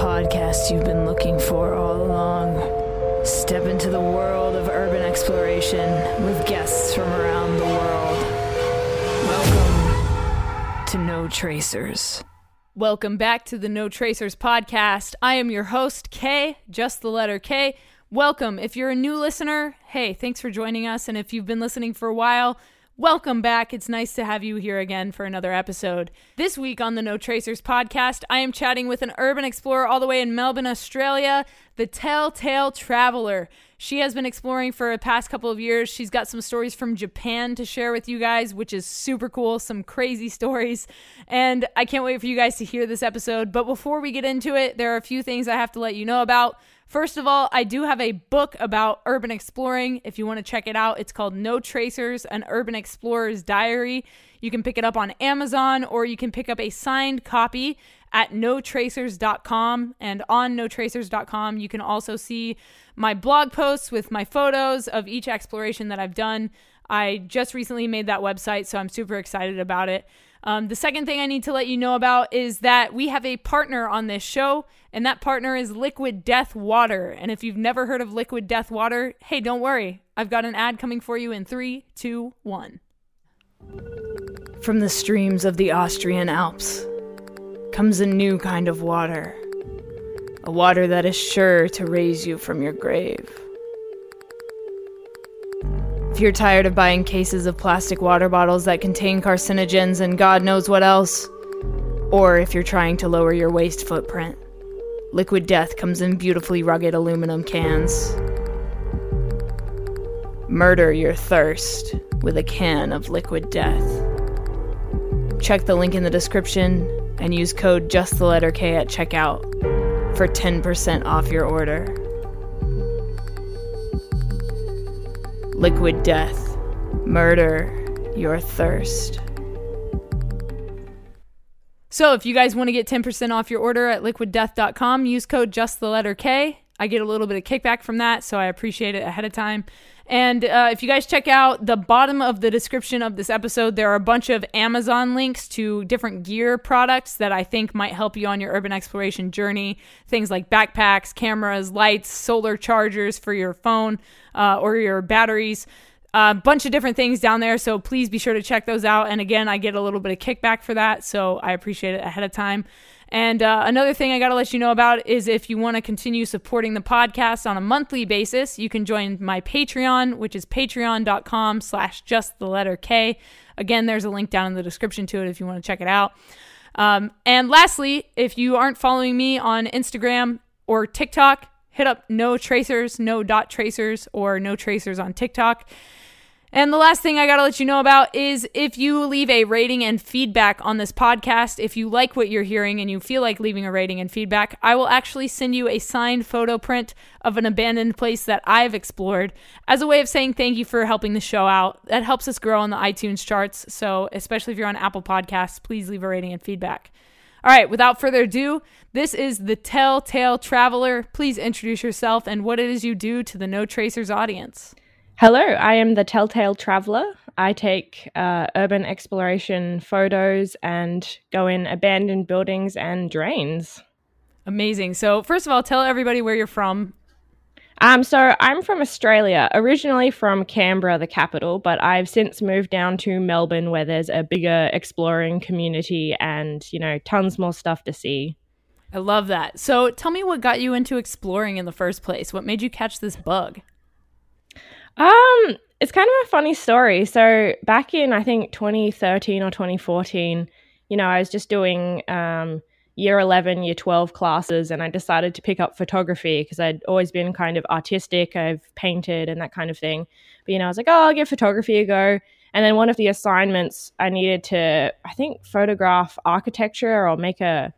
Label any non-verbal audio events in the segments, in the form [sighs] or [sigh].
podcast you've been looking for all along. Step into the world of urban exploration with guests from around the world. Welcome to No Tracers. Welcome back to the No Tracers podcast. I am your host, K, just the letter K. Welcome. If you're a new listener, hey, thanks for joining us. And if you've been listening for a while, Welcome back. It's nice to have you here again for another episode. This week on the No Tracers podcast, I am chatting with an urban explorer all the way in Melbourne, Australia, the Telltale Traveler. She has been exploring for the past couple of years. She's got some stories from Japan to share with you guys, which is super cool. Some crazy [laughs] stories. And I can't wait for you guys to hear this episode. But before we get into it, there are a few things I have to let you know about. First of all, I do have a book about urban exploring. If you want to check it out, it's called No Tracers An Urban Explorer's Diary. You can pick it up on Amazon or you can pick up a signed copy at notracers.com. And on notracers.com, you can also see my blog posts with my photos of each exploration that I've done. I just recently made that website, so I'm super excited about it. Um, the second thing I need to let you know about is that we have a partner on this show, and that partner is Liquid Death Water. And if you've never heard of Liquid Death Water, hey, don't worry. I've got an ad coming for you in three, two, one. From the streams of the Austrian Alps comes a new kind of water, a water that is sure to raise you from your grave. If you're tired of buying cases of plastic water bottles that contain carcinogens and God knows what else, or if you're trying to lower your waste footprint, Liquid Death comes in beautifully rugged aluminum cans. Murder your thirst with a can of Liquid Death. Check the link in the description and use code just the letter K at checkout for 10% off your order. Liquid death. Murder your thirst. So, if you guys want to get 10% off your order at liquiddeath.com, use code just the letter K. I get a little bit of kickback from that, so I appreciate it ahead of time. And uh, if you guys check out the bottom of the description of this episode, there are a bunch of Amazon links to different gear products that I think might help you on your urban exploration journey. Things like backpacks, cameras, lights, solar chargers for your phone uh, or your batteries. A bunch of different things down there, so please be sure to check those out. And again, I get a little bit of kickback for that, so I appreciate it ahead of time. And uh, another thing I got to let you know about is if you want to continue supporting the podcast on a monthly basis, you can join my Patreon, which is patreon.com slash just the letter K. Again, there's a link down in the description to it if you want to check it out. Um, and lastly, if you aren't following me on Instagram or TikTok, hit up no tracers, no dot tracers, or no tracers on TikTok. And the last thing I got to let you know about is if you leave a rating and feedback on this podcast, if you like what you're hearing and you feel like leaving a rating and feedback, I will actually send you a signed photo print of an abandoned place that I've explored as a way of saying thank you for helping the show out. That helps us grow on the iTunes charts. So, especially if you're on Apple Podcasts, please leave a rating and feedback. All right, without further ado, this is the Telltale Traveler. Please introduce yourself and what it is you do to the No Tracers audience. Hello, I am the Telltale Traveler. I take uh, urban exploration photos and go in abandoned buildings and drains. Amazing. So, first of all, tell everybody where you're from. Um, so I'm from Australia, originally from Canberra, the capital, but I've since moved down to Melbourne, where there's a bigger exploring community and you know tons more stuff to see. I love that. So, tell me what got you into exploring in the first place. What made you catch this bug? Um, it's kind of a funny story. So back in I think 2013 or 2014, you know, I was just doing um, year 11, year 12 classes, and I decided to pick up photography because I'd always been kind of artistic. I've painted and that kind of thing. But you know, I was like, oh, I'll give photography a go. And then one of the assignments, I needed to, I think, photograph architecture or make a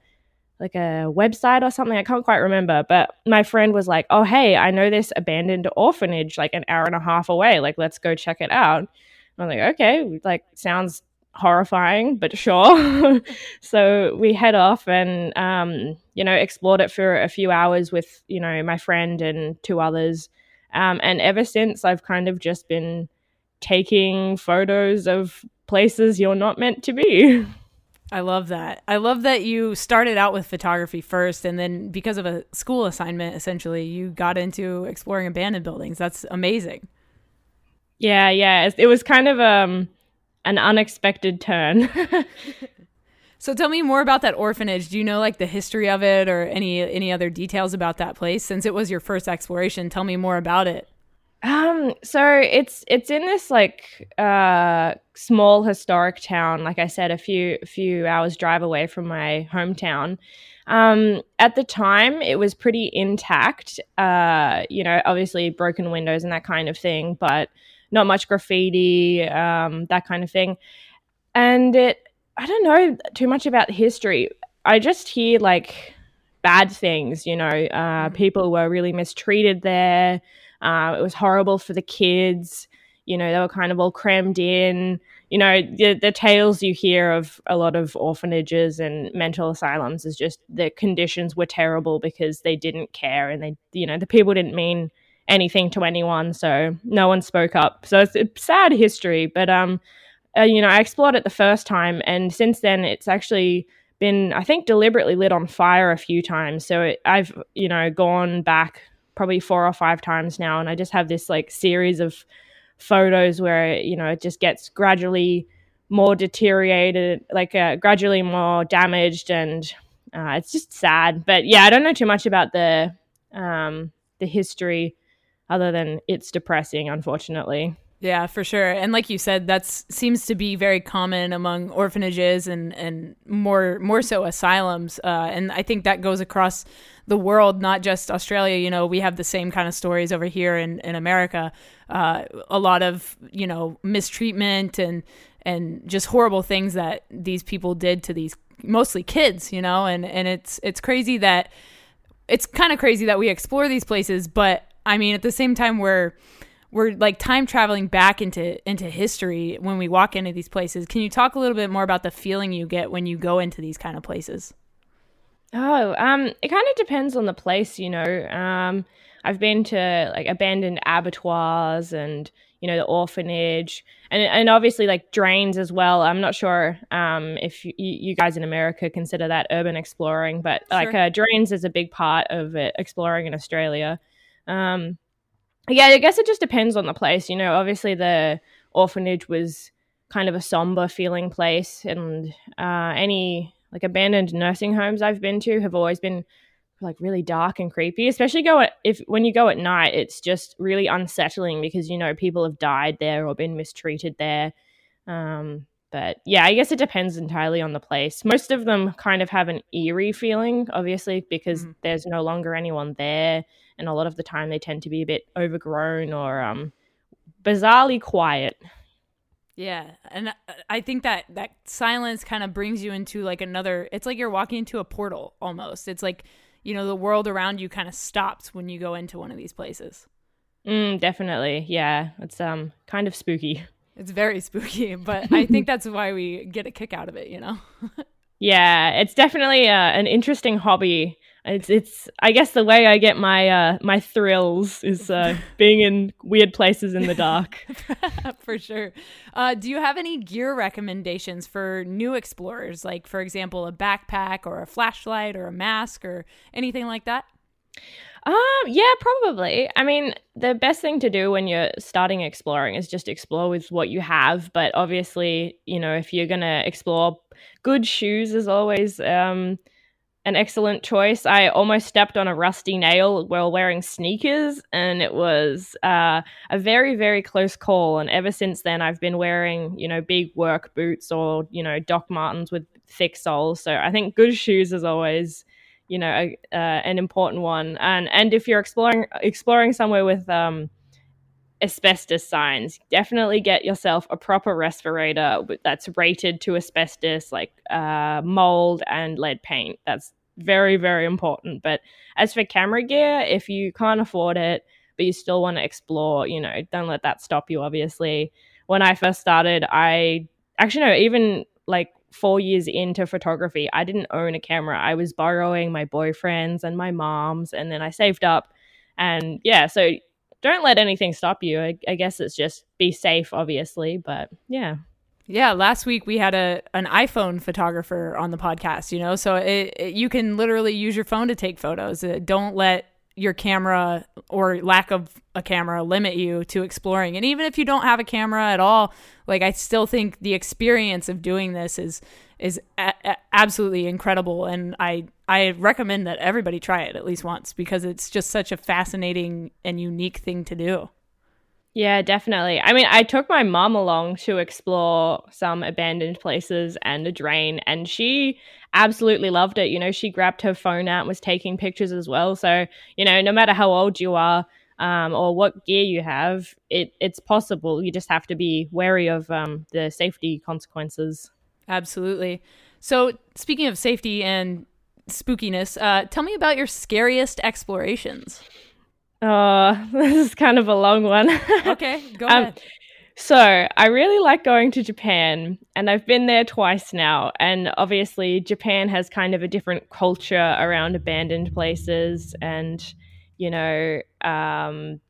like a website or something. I can't quite remember. But my friend was like, Oh, hey, I know this abandoned orphanage like an hour and a half away. Like, let's go check it out. I'm like, okay, like sounds horrifying, but sure. [laughs] so we head off and, um, you know, explored it for a few hours with, you know, my friend and two others. Um, and ever since, I've kind of just been taking photos of places you're not meant to be. [laughs] I love that. I love that you started out with photography first, and then because of a school assignment, essentially, you got into exploring abandoned buildings. That's amazing. Yeah, yeah. It was kind of um, an unexpected turn. [laughs] so tell me more about that orphanage. Do you know like the history of it or any any other details about that place since it was your first exploration? Tell me more about it. Um, so it's it's in this like uh small historic town, like I said, a few few hours drive away from my hometown. Um, at the time, it was pretty intact. Uh, you know, obviously broken windows and that kind of thing, but not much graffiti, um, that kind of thing. And it, I don't know too much about history. I just hear like bad things. You know, uh, mm-hmm. people were really mistreated there. Uh, it was horrible for the kids. You know, they were kind of all crammed in. You know, the, the tales you hear of a lot of orphanages and mental asylums is just the conditions were terrible because they didn't care and they, you know, the people didn't mean anything to anyone, so no one spoke up. So it's a sad history, but um, uh, you know, I explored it the first time, and since then, it's actually been, I think, deliberately lit on fire a few times. So it, I've, you know, gone back probably four or five times now and i just have this like series of photos where you know it just gets gradually more deteriorated like uh, gradually more damaged and uh, it's just sad. But yeah i don't know too much about the um the history other than it's depressing unfortunately yeah, for sure. And like you said, that seems to be very common among orphanages and, and more more so asylums. Uh, and I think that goes across the world, not just Australia. You know, we have the same kind of stories over here in, in America. Uh, a lot of, you know, mistreatment and and just horrible things that these people did to these mostly kids, you know, and, and it's it's crazy that it's kind of crazy that we explore these places, but I mean at the same time we're we're like time traveling back into into history when we walk into these places. Can you talk a little bit more about the feeling you get when you go into these kind of places? Oh, um, it kind of depends on the place, you know. Um, I've been to like abandoned abattoirs and you know the orphanage and and obviously like drains as well. I'm not sure um, if you, you, guys in America consider that urban exploring, but sure. like uh, drains is a big part of it, exploring in Australia. Um, yeah, I guess it just depends on the place. You know, obviously the orphanage was kind of a somber feeling place, and uh, any like abandoned nursing homes I've been to have always been like really dark and creepy. Especially go at, if when you go at night, it's just really unsettling because you know people have died there or been mistreated there. Um, but yeah, I guess it depends entirely on the place. Most of them kind of have an eerie feeling, obviously, because mm. there's no longer anyone there and a lot of the time they tend to be a bit overgrown or um, bizarrely quiet. Yeah, and I think that that silence kind of brings you into like another. It's like you're walking into a portal almost. It's like you know the world around you kind of stops when you go into one of these places. Mm, definitely, yeah. It's um kind of spooky. [laughs] It's very spooky, [laughs] but I think [laughs] that's why we get a kick out of it. You know. [laughs] yeah, it's definitely uh, an interesting hobby it's it's I guess the way I get my uh my thrills is uh being in weird places in the dark. for sure. Uh do you have any gear recommendations for new explorers like for example a backpack or a flashlight or a mask or anything like that? Um, yeah, probably. I mean, the best thing to do when you're starting exploring is just explore with what you have. But obviously, you know, if you're gonna explore, good shoes is always um an excellent choice. I almost stepped on a rusty nail while wearing sneakers, and it was uh, a very, very close call. And ever since then, I've been wearing, you know, big work boots or, you know, Doc Martens with thick soles. So I think good shoes is always, you know, a, uh, an important one. And and if you're exploring exploring somewhere with um, asbestos signs, definitely get yourself a proper respirator that's rated to asbestos, like uh, mold and lead paint. That's very, very important. But as for camera gear, if you can't afford it, but you still want to explore, you know, don't let that stop you, obviously. When I first started, I actually, no, even like four years into photography, I didn't own a camera. I was borrowing my boyfriend's and my mom's, and then I saved up. And yeah, so don't let anything stop you. I, I, guess it's just be safe, obviously, but yeah. Yeah, last week we had a an iPhone photographer on the podcast, you know, so it, it, you can literally use your phone to take photos. Uh, don't let your camera or lack of a camera limit you to exploring. And even if you don't have a camera at all, like I still think the experience of doing this is is a- a- absolutely incredible and I I recommend that everybody try it at least once because it's just such a fascinating and unique thing to do. Yeah, definitely. I mean, I took my mom along to explore some abandoned places and a drain, and she absolutely loved it. You know, she grabbed her phone out and was taking pictures as well. So, you know, no matter how old you are um, or what gear you have, it it's possible. You just have to be wary of um, the safety consequences. Absolutely. So, speaking of safety and spookiness, uh, tell me about your scariest explorations. Oh, [laughs] this is kind of a long one. [laughs] Okay, go Um, ahead. So, I really like going to Japan, and I've been there twice now. And obviously, Japan has kind of a different culture around abandoned places and, you know, um,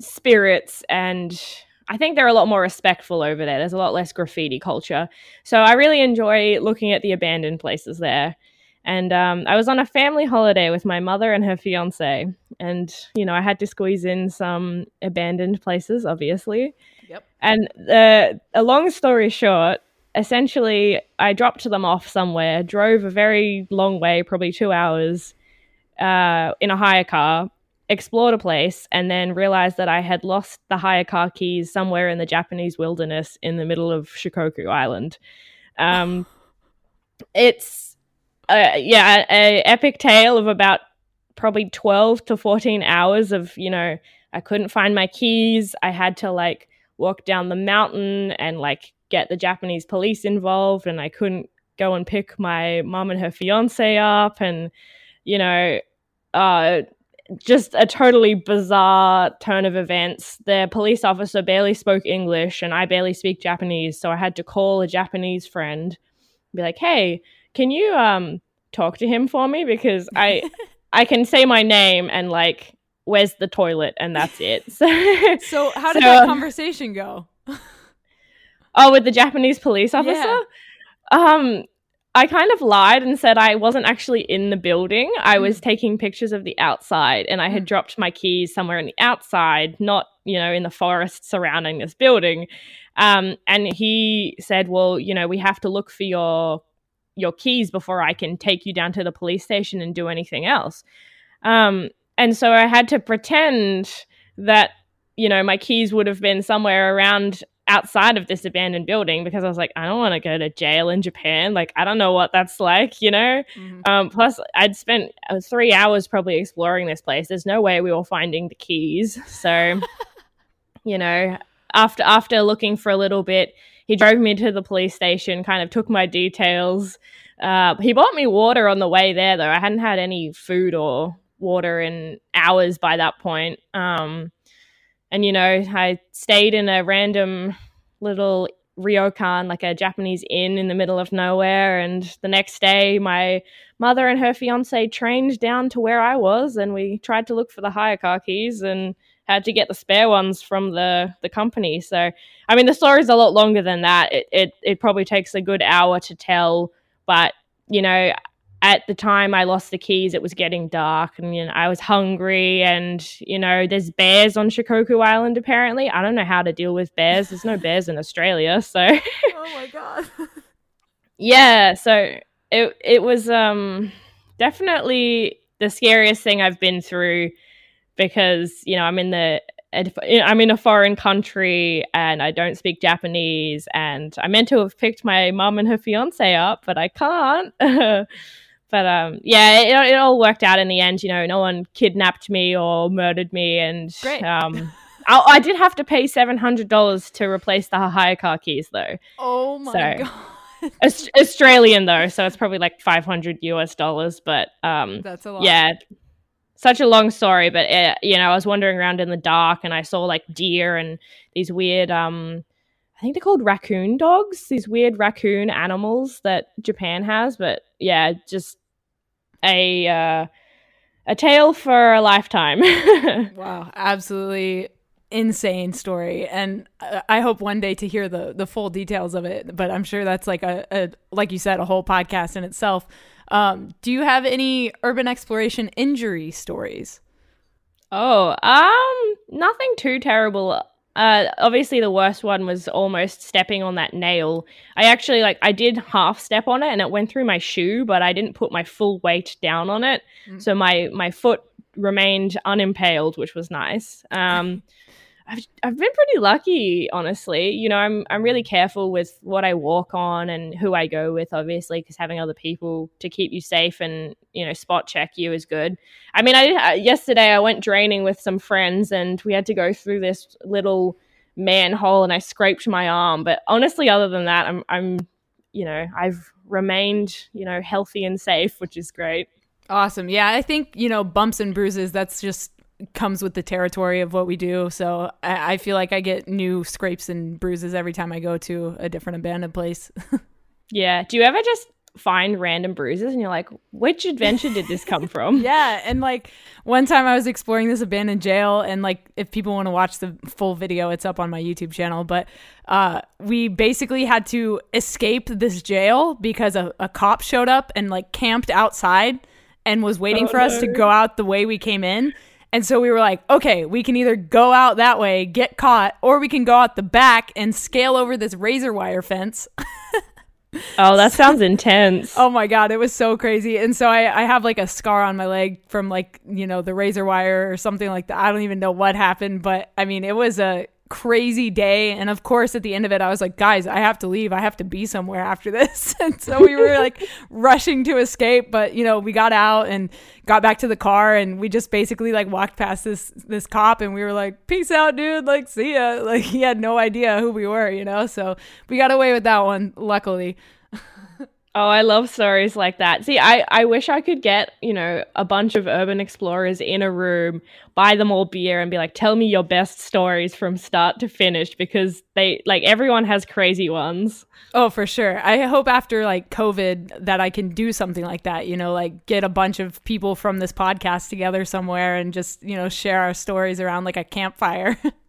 spirits. And I think they're a lot more respectful over there. There's a lot less graffiti culture. So, I really enjoy looking at the abandoned places there. And um, I was on a family holiday with my mother and her fiance. And, you know, I had to squeeze in some abandoned places, obviously. Yep. And uh, a long story short, essentially, I dropped them off somewhere, drove a very long way, probably two hours, uh, in a hire car, explored a place, and then realized that I had lost the hire car keys somewhere in the Japanese wilderness in the middle of Shikoku Island. Um, [sighs] it's uh, yeah, a epic tale of about probably 12 to 14 hours of, you know, I couldn't find my keys. I had to like walk down the mountain and like get the Japanese police involved and I couldn't go and pick my mom and her fiance up and you know, uh just a totally bizarre turn of events. The police officer barely spoke English and I barely speak Japanese, so I had to call a Japanese friend be like, "Hey, can you um talk to him for me because I [laughs] I can say my name and like where's the toilet and that's it. So, [laughs] So, how did So, that um, conversation go? oh, with the Japanese police officer, Yeah. um, I kind of lied and said I wasn't actually in the building. I was taking pictures of the outside, and I had Mm. dropped my keys somewhere in the outside, not you know in the forest surrounding this building. Um, and he said, "Well, you know, we have to look for your your keys before I can take you down to the police station and do anything else." Um, and so I had to pretend that you know my keys would have been somewhere around outside of this abandoned building because I was like, I don't want to go to jail in Japan. Like, I don't know what that's like, you know? Mhm. Um, plus, I'd spent uh, three hours probably exploring this place. There's no way we were finding the keys. So, [laughs] you know, after after looking for a little bit, he drove me to the police station, kind of took my details. Uh, he bought me water on the way there, though. I hadn't had any food or water in hours by that point. Um, and you know, I stayed in a random little ryokan, like a Japanese inn in the middle of nowhere. And the next day, my mother and her fiance trained down to where I was, and we tried to look for the car keys and had to get the spare ones from the the company. So, I mean, the story's a lot longer than that. It it, it probably takes a good hour to tell, but you know. At the time I lost the keys, it was getting dark and you know, I was hungry and you know, there's bears on Shikoku Island apparently. I don't know how to deal with bears. There's no bears in Australia, so [laughs] oh my god. yeah so it it was um definitely the scariest thing i've been through because you know i'm in the i'm in a foreign country and i don't speak japanese and i meant to have picked my mom and her fiance up but i can't [laughs] but um yeah it, it all worked out in the end you know no one kidnapped me or murdered me and Great. um [laughs] I, I did have to pay $700 to replace the car keys though oh my So- god. Aus- Australian though, so it's probably like 500 US dollars. But um, That's a lot. yeah, such a long story. But uh, you know, I was wandering around in the dark and I saw like deer and these weird um, I think they're called raccoon dogs. These weird raccoon animals that Japan has. But yeah, just a uh, a tale for a lifetime. [laughs] Wow, absolutely insane story and i hope one day to hear the the full details of it but i'm sure that's like a, a like you said a whole podcast in itself um, do you have any urban exploration injury stories oh um nothing too terrible uh, obviously the worst one was almost stepping on that nail. I actually like I did half step on it and it went through my shoe, but I didn't put my full weight down on it, mm. so my my foot remained unimpaled, which was nice. Um, I've I've been pretty lucky, honestly. You know, I'm I'm really mm. careful with what I walk on and who I go with, obviously, because having other people to keep you safe and you know spot check you is good. I mean, I yesterday I went draining with some friends and we had to go through this little manhole and I scraped my arm. But honestly, other than that, I'm I'm you know I've remained you know healthy and safe, which is great. Awesome. Yeah, I think, you know, bumps and bruises, that's just comes with the territory of what we do. So I, I feel like I get new scrapes and bruises every time I go to a different abandoned place. [laughs] yeah. Do you ever just find random bruises and you're like, which adventure did this come from? [laughs] yeah. And like one time I was exploring this abandoned jail and like if people want to watch the full video, it's up on my YouTube channel. But uh we basically had to escape this jail because a, a cop showed up and like camped outside and was waiting oh, for us to go out the way we came in. And so we were like, okay, we can either go out that way, get caught, or we can go out the back and scale over this razor wire fence. [laughs] oh, that sounds intense. Oh my God, it was so crazy. And so I, I have like a scar on my leg from like, you know, the razor wire or something like that. I don't even know what happened, but I mean, it was a crazy day. And of course, at the end of it, I was like, guys, I have to leave. I have to be somewhere after this. [laughs] and so we were like [laughs] rushing to escape. But, you know, we got out and got back to the car and we just basically like walked past this this cop and we were like, peace out, dude. Like, see ya. [laughs] Like, he had no idea who we were, you know? So we got away with that one, luckily. Oh, I love stories like that. See, I, I wish I could get, you know, a bunch of urban explorers in a room, buy them all beer and be like, tell me your best stories from start to finish because they, like, everyone has crazy ones. Oh, for sure. I hope after, like, COVID that I can do something like that, you know, like get a bunch of people from this podcast together somewhere and just, you know, share our stories around like a campfire. [laughs]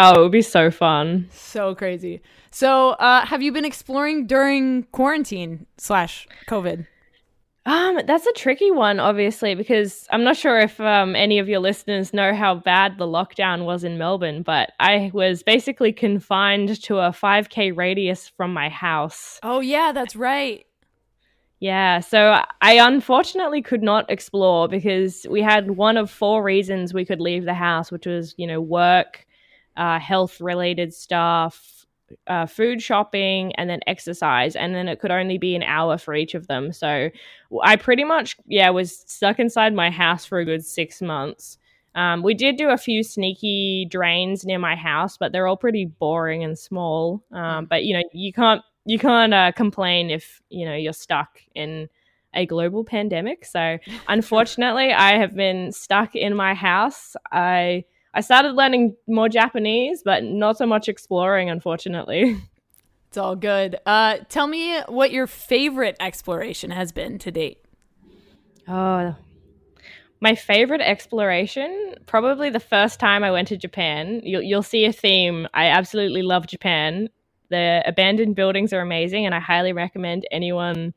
Oh, it would be so fun. So crazy. So, uh, have you been exploring during quarantine slash COVID? Um, that's a tricky one, obviously, because I'm not sure if um, any of your listeners know how bad the lockdown was in Melbourne, but I was basically confined to a 5K radius from my house. Oh, yeah, that's right. Yeah, so I unfortunately could not explore because we had one of four reasons we could leave the house, which was, you know, work, uh, health related stuff, uh, food shopping, and then exercise. And then it could only be an hour for each of them. So I pretty much, yeah, was stuck inside my house for a good six months. Um, we did do a few sneaky drains near my house, but they're all pretty boring and small. Um, but you know, you can't you can't uh, complain if you know you're stuck in a global pandemic. So [laughs] unfortunately, I have been stuck in my house. I I started learning more Japanese, but not so much exploring, unfortunately. [laughs] It's all good. Uh, tell me what your favorite exploration has been to date. Oh, my favorite exploration, probably the first time I went to Japan. You'll, you'll see a theme. I absolutely love Japan. The abandoned buildings are amazing, and I highly recommend anyone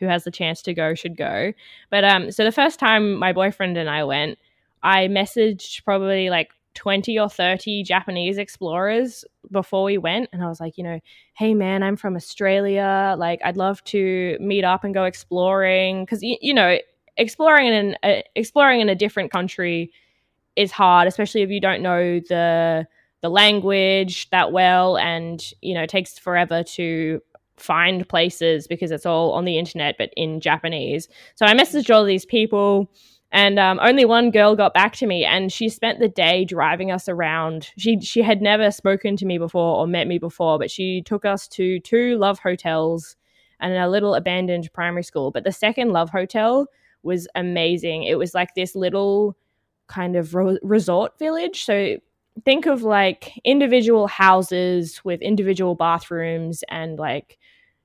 who has the chance to go should go. But um, so the first time my boyfriend and I went, I messaged probably like 20 or 30 Japanese explorers before we went. And I was like, you know, hey man, I'm from Australia. Like, I'd love to meet up and go exploring. Cause, you, you know, exploring in, uh, exploring in a different country is hard, especially if you don't know the, the language that well. And, you know, it takes forever to find places because it's all on the internet, but in Japanese. So I messaged all these people and um, only one girl got back to me and she spent the day driving us around. She she had never spoken to me before or met me before but she took us to two love hotels and a little abandoned primary school. But the second love hotel was amazing. It was like this little kind of re- resort village. So think of like individual houses with individual bathrooms and like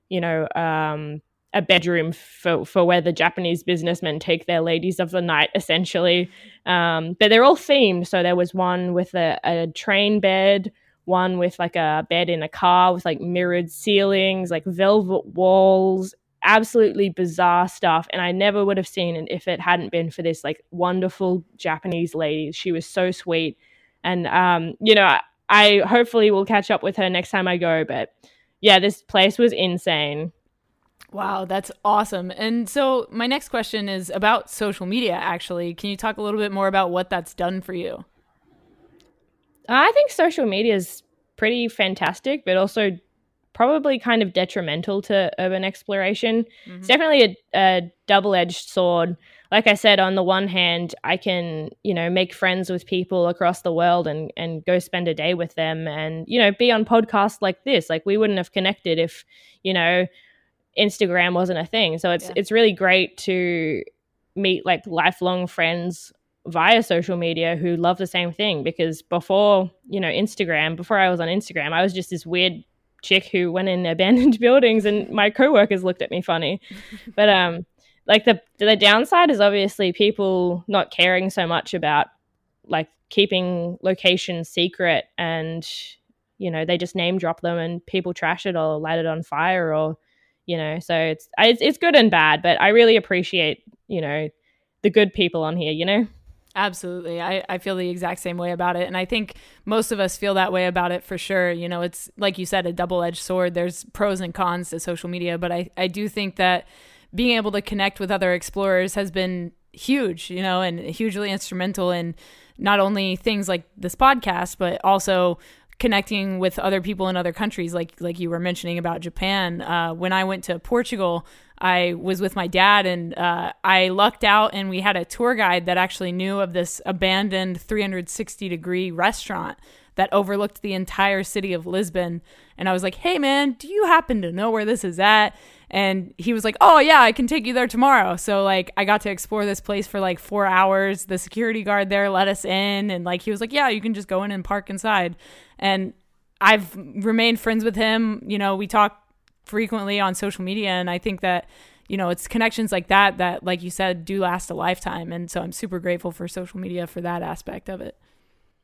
you know um a bedroom for, for where the Japanese businessmen take their ladies of the night, essentially. Um, but they're all themed. So there was one with a, a train bed, one with like a bed in a car with like mirrored ceilings, like velvet walls, absolutely bizarre stuff. And I never would have seen it if it hadn't been for this like wonderful Japanese lady. She was so sweet. And, um, you know, I, I hopefully will catch up with her next time I go. But yeah, this place was insane. Wow, that's awesome. And so, my next question is about social media, actually. Can you talk a little bit more about what that's done for you? I think social media is pretty fantastic, but also probably kind of detrimental to urban exploration. Mm-hmm. It's definitely a, a double edged sword. Like I said, on the one hand, I can, you know, make friends with people across the world and, and go spend a day with them and, you know, be on podcasts like this. Like we wouldn't have connected if, you know, Instagram wasn't a thing. So it's yeah. it's really great to meet like lifelong friends via social media who love the same thing because before, you know, Instagram, before I was on Instagram, I was just this weird chick who went in [laughs] abandoned buildings and my coworkers looked at me funny. [laughs] but um like the the downside is obviously people not caring so much about like keeping locations secret and you know they just name drop them and people trash it or light it on fire or you know so it's it's, it's good and bad but i really appreciate you know the good people on here you know Absolutely. I, I feel the exact same way about it. And I think most of us feel that way about it for sure. You know, it's like you said, a double edged sword. There's pros and cons to social media, but I, I do think that being able to connect with other explorers has been huge, you know, and hugely instrumental in not only things like this podcast, but also connecting with other people in other countries like like you were mentioning about Japan uh, when I went to Portugal I was with my dad and uh, I lucked out and we had a tour guide that actually knew of this abandoned 360 degree restaurant that overlooked the entire city of Lisbon. And I was like, hey man, do you happen to know where this is at? And he was like, oh yeah, I can take you there tomorrow. So like I got to explore this place for like four hours. The security guard there let us in and like he was like, yeah, you can just go in and park inside. And I've remained friends with him. You know, we talk frequently on social media and i think that you know it's connections like that that like you said do last a lifetime. And so i'm super grateful for social media for that aspect of it.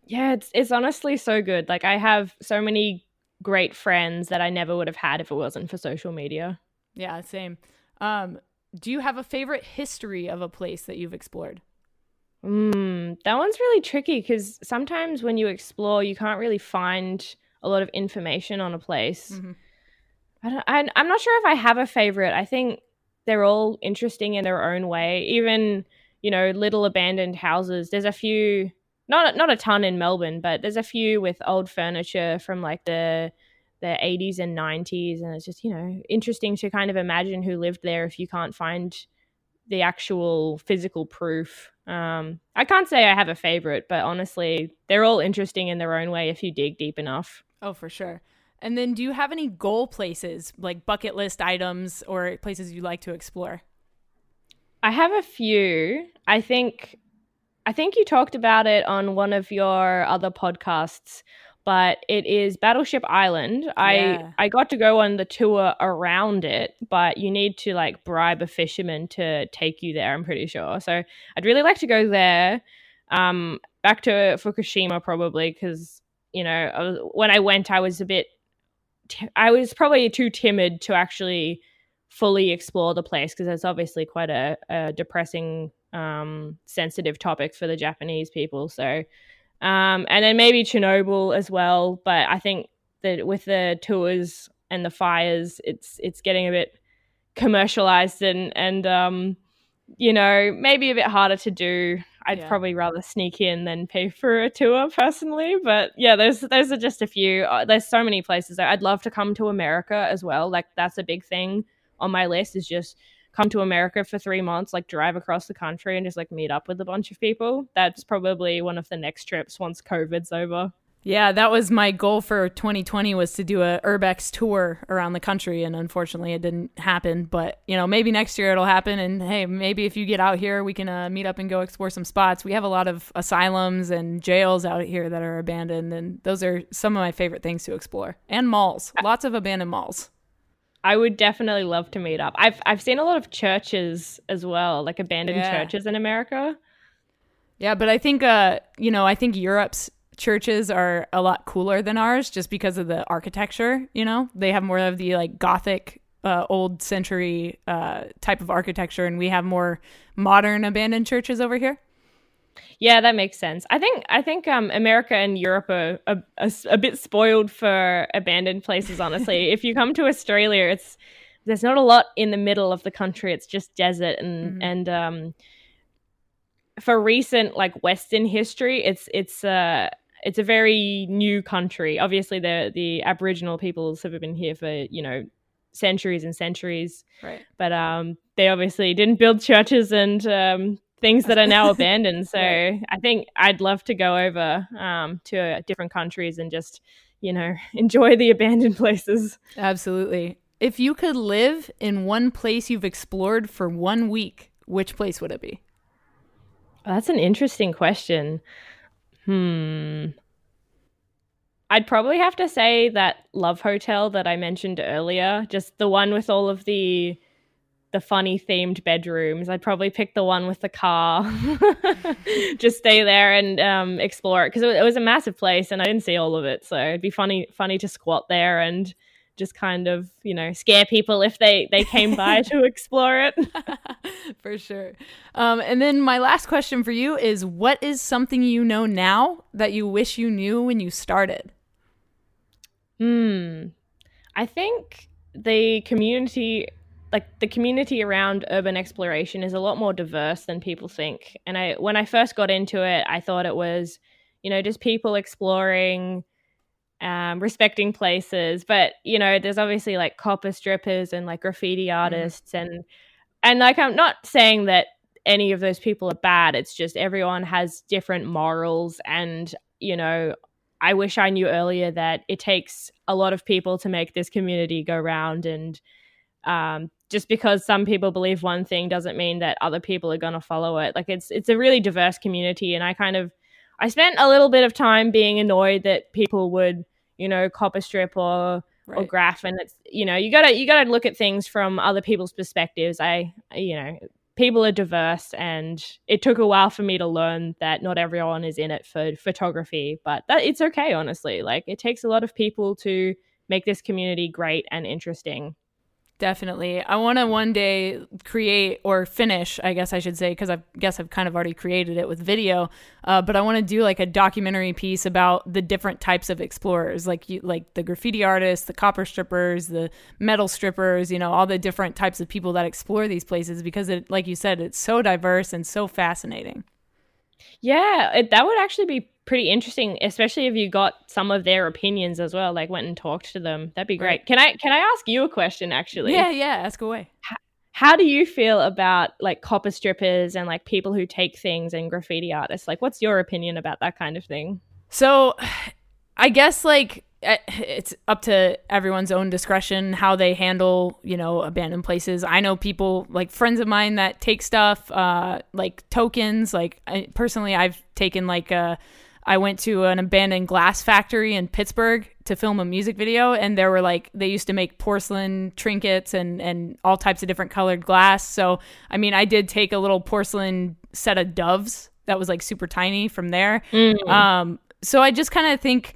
Yeah it's it's honestly so good. Like i have so many great friends that i never would have had if it wasn't for social media. Yeah same. Um do you have a favorite history of a place that you've explored mm, that one's really tricky because sometimes when you explore you can't really find a lot of information on a place mm-hmm. I don't, I, I'm not sure if I have a favorite. I think they're all interesting in their own way. Even you know, little abandoned houses. There's a few, not not a ton in Melbourne, but there's a few with old furniture from like the the 80s and 90s, and it's just you know interesting to kind of imagine who lived there if you can't find the actual physical proof. Um, I can't say I have a favorite, but honestly, they're all interesting in their own way if you dig deep enough. Oh, for sure. And then do you have any goal places, like bucket list items or places you'd like to explore? I have a few. I think I think you talked about it on one of your other podcasts, but it is Battleship Island. Yeah. I I got to go on the tour around it, but you need to like bribe a fisherman to take you there, I'm pretty sure. So I'd really like to go there. Um back to Fukushima probably cuz you know, I was, when I went I was a bit t- I was probably too timid to actually fully explore the place because it's obviously quite a, a depressing, um, sensitive topic for the Japanese people. So, um, and then maybe Chernobyl as well. But I think that with the tours and the fires, it's it's getting a bit commercialized and and um, you know maybe a bit harder to do I'd yeah. probably rather sneak in than pay [laughs] for a tour personally. But yeah, those those are just a few. Uh, there's so many places. I'd love to come to America as well. Like that's a big thing on my list. Is just come to America for three months, like drive across the country and just like meet up with a bunch of people. That's probably one of the next trips once COVID's over. Yeah, that was my goal for 2020 was to do a urbex tour around the country and unfortunately it didn't happen, but you know, maybe next year it'll happen and hey, maybe if you get out here we can uh, meet up and go explore some spots. We have a lot of asylums and jails out here that are abandoned and those are some of my favorite things to explore. And malls. Lots of abandoned malls. I would definitely love to meet up. I've I've seen a lot of churches as well, like abandoned Yeah. churches in America. Yeah, but I think uh, you know, I think Europe's churches are a lot cooler than ours just because of the architecture, you know? They have more of the like gothic uh, old century uh, type of architecture and we have more modern abandoned churches over here. Yeah, that makes sense. I think I think um, America and Europe are a bit spoiled for abandoned places. Honestly, [laughs] if you come to Australia, it's there's not a lot in the middle of the country. It's just desert and Mhm. and um, for recent like Western history, it's it's uh it's a very new country. Obviously, the the Aboriginal peoples have been here for you know centuries and centuries Right. but um, they obviously didn't build churches and um, things that are now [laughs] abandoned. So. I think I'd love to go over um, to uh, different countries and just you know [laughs] enjoy the abandoned [laughs] places. Absolutely. If you could live in one place you've explored for one week, which place would it be? That's an interesting question. Hmm. I'd probably have to say that Love Hotel that I mentioned earlier, just the one with all of the the funny themed bedrooms. I'd probably pick the one with the car. [laughs] just stay there and um, explore it because it, it was a massive place and I didn't see all of it. So it'd be funny funny to squat there and just kind of you know scare people if they they came by [laughs] to explore it. [laughs] for sure. Um, and then my last question for you is what is something you know now that you wish you knew when you started? Hmm. I think the community, like the community around urban exploration, is a lot more diverse than people think. And I, when I first got into it, I thought it was, you know, just people exploring, um, respecting places. But you know, there's obviously like copper strippers and like graffiti artists, and and like I'm not saying that any of those people are bad. It's just everyone has different morals and you know I wish I knew earlier that it takes a lot of people to make this community go round. And um, just because some people believe one thing doesn't mean that other people are going to follow it. Like it's it's a really diverse community, and I kind of I spent a little bit of time being annoyed that people would you know copper strip or or Right. graph, and it's you know you gotta you gotta look at things from other people's perspectives. I you know people are diverse and it took a while for me to learn that not everyone is in it for photography but that it's okay honestly like it takes a lot of people to make this community great and interesting Definitely. I want to one day create or finish, I guess I should say, because I guess I've kind of already created it with video. Uh, but I want to do like a documentary piece about the different types of explorers, like you, like the graffiti artists, the copper strippers, the metal strippers. You know, all the different types of people that explore these places because it, like you said, it's so diverse and so fascinating. Yeah it, that would actually be pretty interesting especially if you got some of their opinions as well like went and talked to them that'd be great Right. can i can i ask you a question actually Yeah, yeah. Ask away. how do you feel about like copper strippers and like people who take things and graffiti artists like what's your opinion about that kind of thing So, [sighs] I guess like it's up to everyone's own discretion how they handle, you know, abandoned places. I know people like friends of mine that take stuff, uh, like tokens. Like I, personally, I've taken like uh I went to an abandoned glass factory in Pittsburgh to film a music video, and there were like they used to make porcelain trinkets and and all types of different colored glass. So I mean, I did take a little porcelain set of doves that was like super tiny from there. Um, so I just kind of think,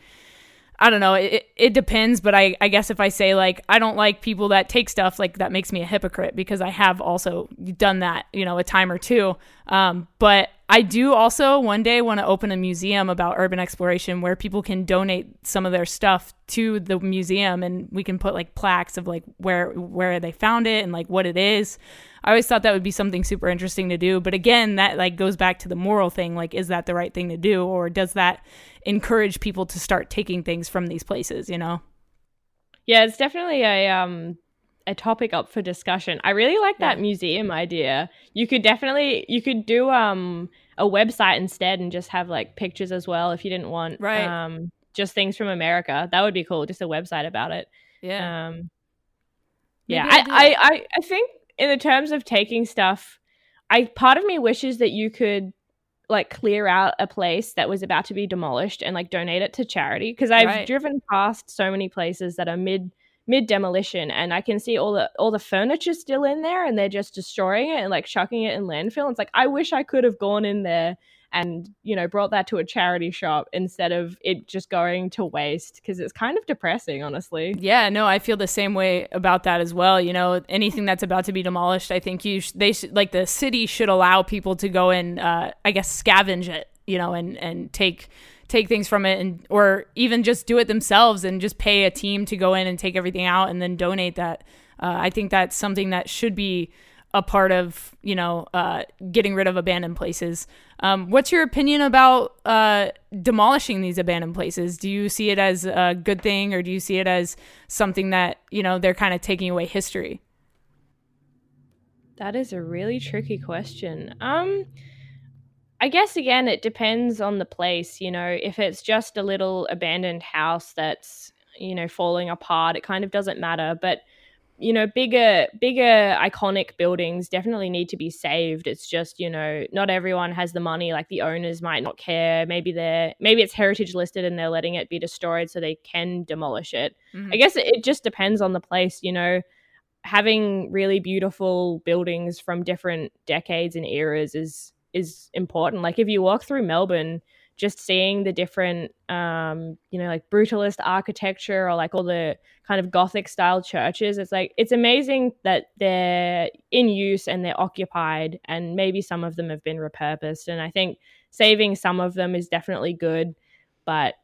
I don't know, it, it depends, but I, I guess if I say like, I don't like people that take stuff, like that makes me a hypocrite because I have also done that, you know, a time or two. Um, but I do also one day want to open a museum about urban exploration where people can donate some of their stuff to the museum and we can put like plaques of like where where they found it and like what it is. I always thought that would be something super interesting to do, but again, that like goes back to the moral thing, like is that the right thing to do or does that encourage people to start taking things from these places, you know? Yeah, it's definitely a um a topic up for discussion. I really like that museum idea. You could definitely you could do um a website instead and just have like pictures as well if you didn't want Right. um just things from America. That would be cool. Just a website about it. Yeah. Um yeah, Maybe I, I. I, I think in the terms of taking stuff, I part of me wishes that you could like clear out a place that was about to be demolished and like donate it to charity because I've Right. driven past so many places that are mid mid demolition, and I can see all the all the furniture still in there, and they're just destroying it and like chucking it in landfill. And It's like I wish I could have gone in there and you know brought that to a charity shop instead of it just going to waste because it's kind of depressing honestly yeah no i feel the same way about that as well you know anything that's about to be demolished i think you sh- they should like the city should allow people to go and uh, i guess scavenge it you know and and take take things from it and or even just do it themselves and just pay a team to go in and take everything out and then donate that uh, i think that's something that should be a part of you know uh, getting rid of abandoned places. Um, what's your opinion about uh, demolishing these abandoned places? Do you see it as a good thing, or do you see it as something that you know they're kind of taking away history? That is a really tricky question. Um, I guess again, it depends on the place. You know, if it's just a little abandoned house that's you know falling apart, it kind of doesn't matter. But you know bigger bigger iconic buildings definitely need to be saved it's just you know not everyone has the money like the owners might not care maybe they're maybe it's heritage listed and they're letting it be destroyed so they can demolish it mm-hmm. i guess it, it just depends on the place you know having really beautiful buildings from different decades and eras is is important. Like if you walk through melbourne just seeing the different um, you know like brutalist architecture or like all the kind of gothic style churches it's like it's amazing that they're in use and they're occupied and maybe some of them have been repurposed. And i think saving some of them is definitely good but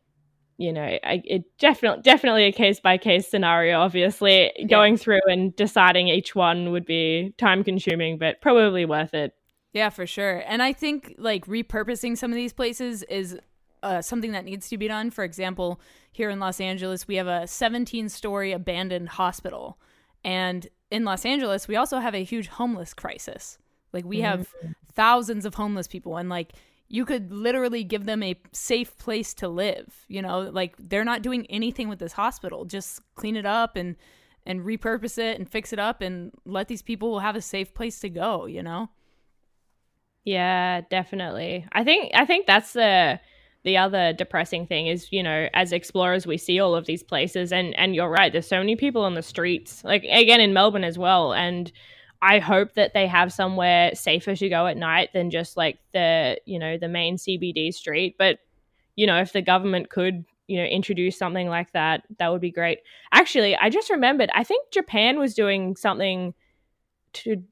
you know I, it definitely definitely a case by case scenario obviously. Yeah. going through and deciding each one would be time consuming but probably worth it yeah, for sure. And I think like repurposing some of these places is uh, something that needs to be done. For example, here in Los Angeles, we have a 17 story abandoned hospital. And in Los Angeles, we also have a huge homeless crisis. Like, we have mm-hmm. thousands of homeless people, and like, you could literally give them a safe place to live. You know, like, they're not doing anything with this hospital. Just clean it up and and repurpose it and fix it up and let these people have a safe place to go, you know? Yeah, definitely. I think I think that's the the other depressing thing is, you know, as explorers we see all of these places and and you're right, there's so many people on the streets. Like again in Melbourne as well and I hope that they have somewhere safer to go at night than just like the, you know, the main CBD street, but you know, if the government could you know introduce something like that that would be great actually i just remembered i think japan was doing something to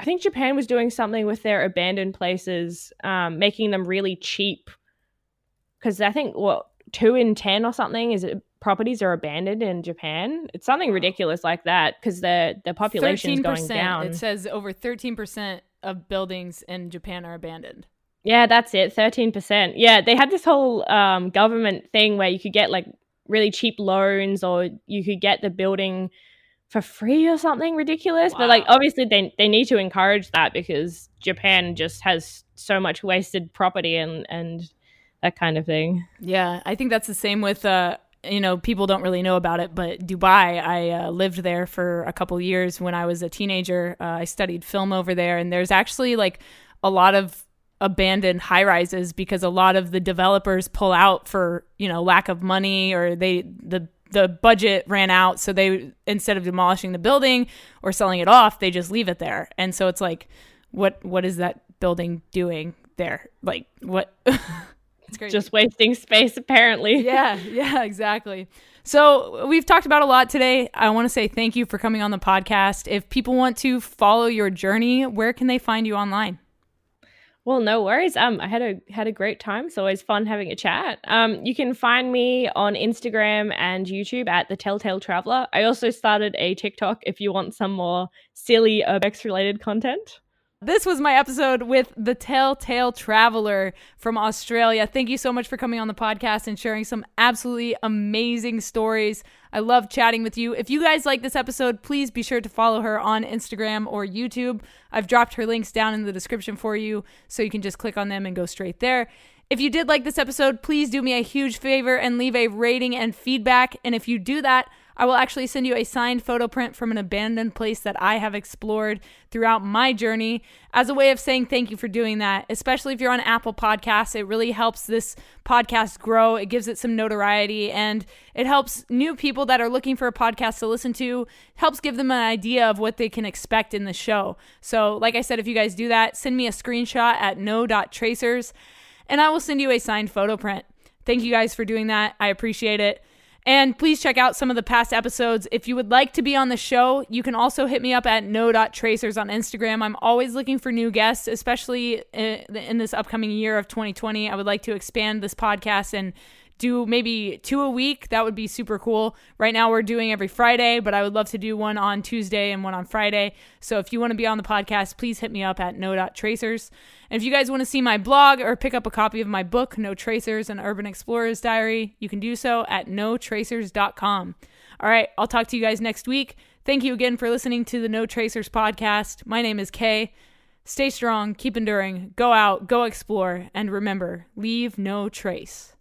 I think Japan was doing something with their abandoned places, um, making them really cheap. Because I think what two in ten or something is it properties are abandoned in Japan. It's something ridiculous like that because the the population is going down. It says over thirteen percent of buildings in Japan are abandoned. Yeah, that's it. Thirteen percent. Yeah, they had this whole um, government thing where you could get like really cheap loans, or you could get the building for free or something ridiculous. Wow. But like obviously they they need to encourage that because Japan just has so much wasted property and and that kind of thing. Yeah, I think that's the same with uh you know people don't really know about it but dubai i uh, lived there for a couple years when i was a teenager uh, i studied film over there and there's actually like a lot of abandoned high rises because a lot of the developers pull out for you know lack of money or they the the budget ran out so they instead of demolishing the building or selling it off they just leave it there. And so it's like what what is that building doing there? Like what? [laughs] It's great. Just wasting space apparently. [laughs] Yeah yeah exactly. So we've talked about a lot today. I want to say thank you for coming on the podcast. If people want to follow your journey where can they find you online well, no worries. Um, I had a had a great time. It's always fun having a chat. Um, you can find me on Instagram and YouTube at the Telltale Traveler. I also started a TikTok if you want some more silly urbex related content. This was my episode with the Telltale Traveler from Australia. Thank you so much for coming on the podcast and sharing some absolutely amazing stories. I love chatting with you. If you guys like this episode, please be sure to follow her on Instagram or YouTube. I've dropped her links down in the description for you, so you can just click on them and go straight there. If you did like this episode, please do me a huge favor and leave a rating and feedback. And if you do that, I will actually send you a signed photo print from an abandoned place that I have explored throughout my journey as a way of saying thank you for doing that, especially if you're on Apple Podcasts. It really helps this podcast grow, it gives it some notoriety, and it helps new people that are looking for a podcast to listen to, helps give them an idea of what they can expect in the show. So, like I said, if you guys do that, send me a screenshot at no.tracers and I will send you a signed photo print. Thank you guys for doing that. I appreciate it. And please check out some of the past episodes. If you would like to be on the show, you can also hit me up at no.tracers on Instagram. I'm always looking for new guests, especially uh, in this upcoming year of 2020. I would like to expand this podcast and do maybe two a week. That would be super cool. Right now, we're doing every Friday, but I would love to do one on Tuesday and one on Friday. So if you want to be on the podcast, please hit me up at no.tracers. And if you guys want to see my blog or pick up a copy of my book, No Tracers, an Urban Explorer's Diary, you can do so at notracers.com. All right, I'll talk to you guys next week. Thank you again for listening to the No Tracers podcast. My name is K. Stay strong, keep enduring, go out, go explore, and remember, leave no trace.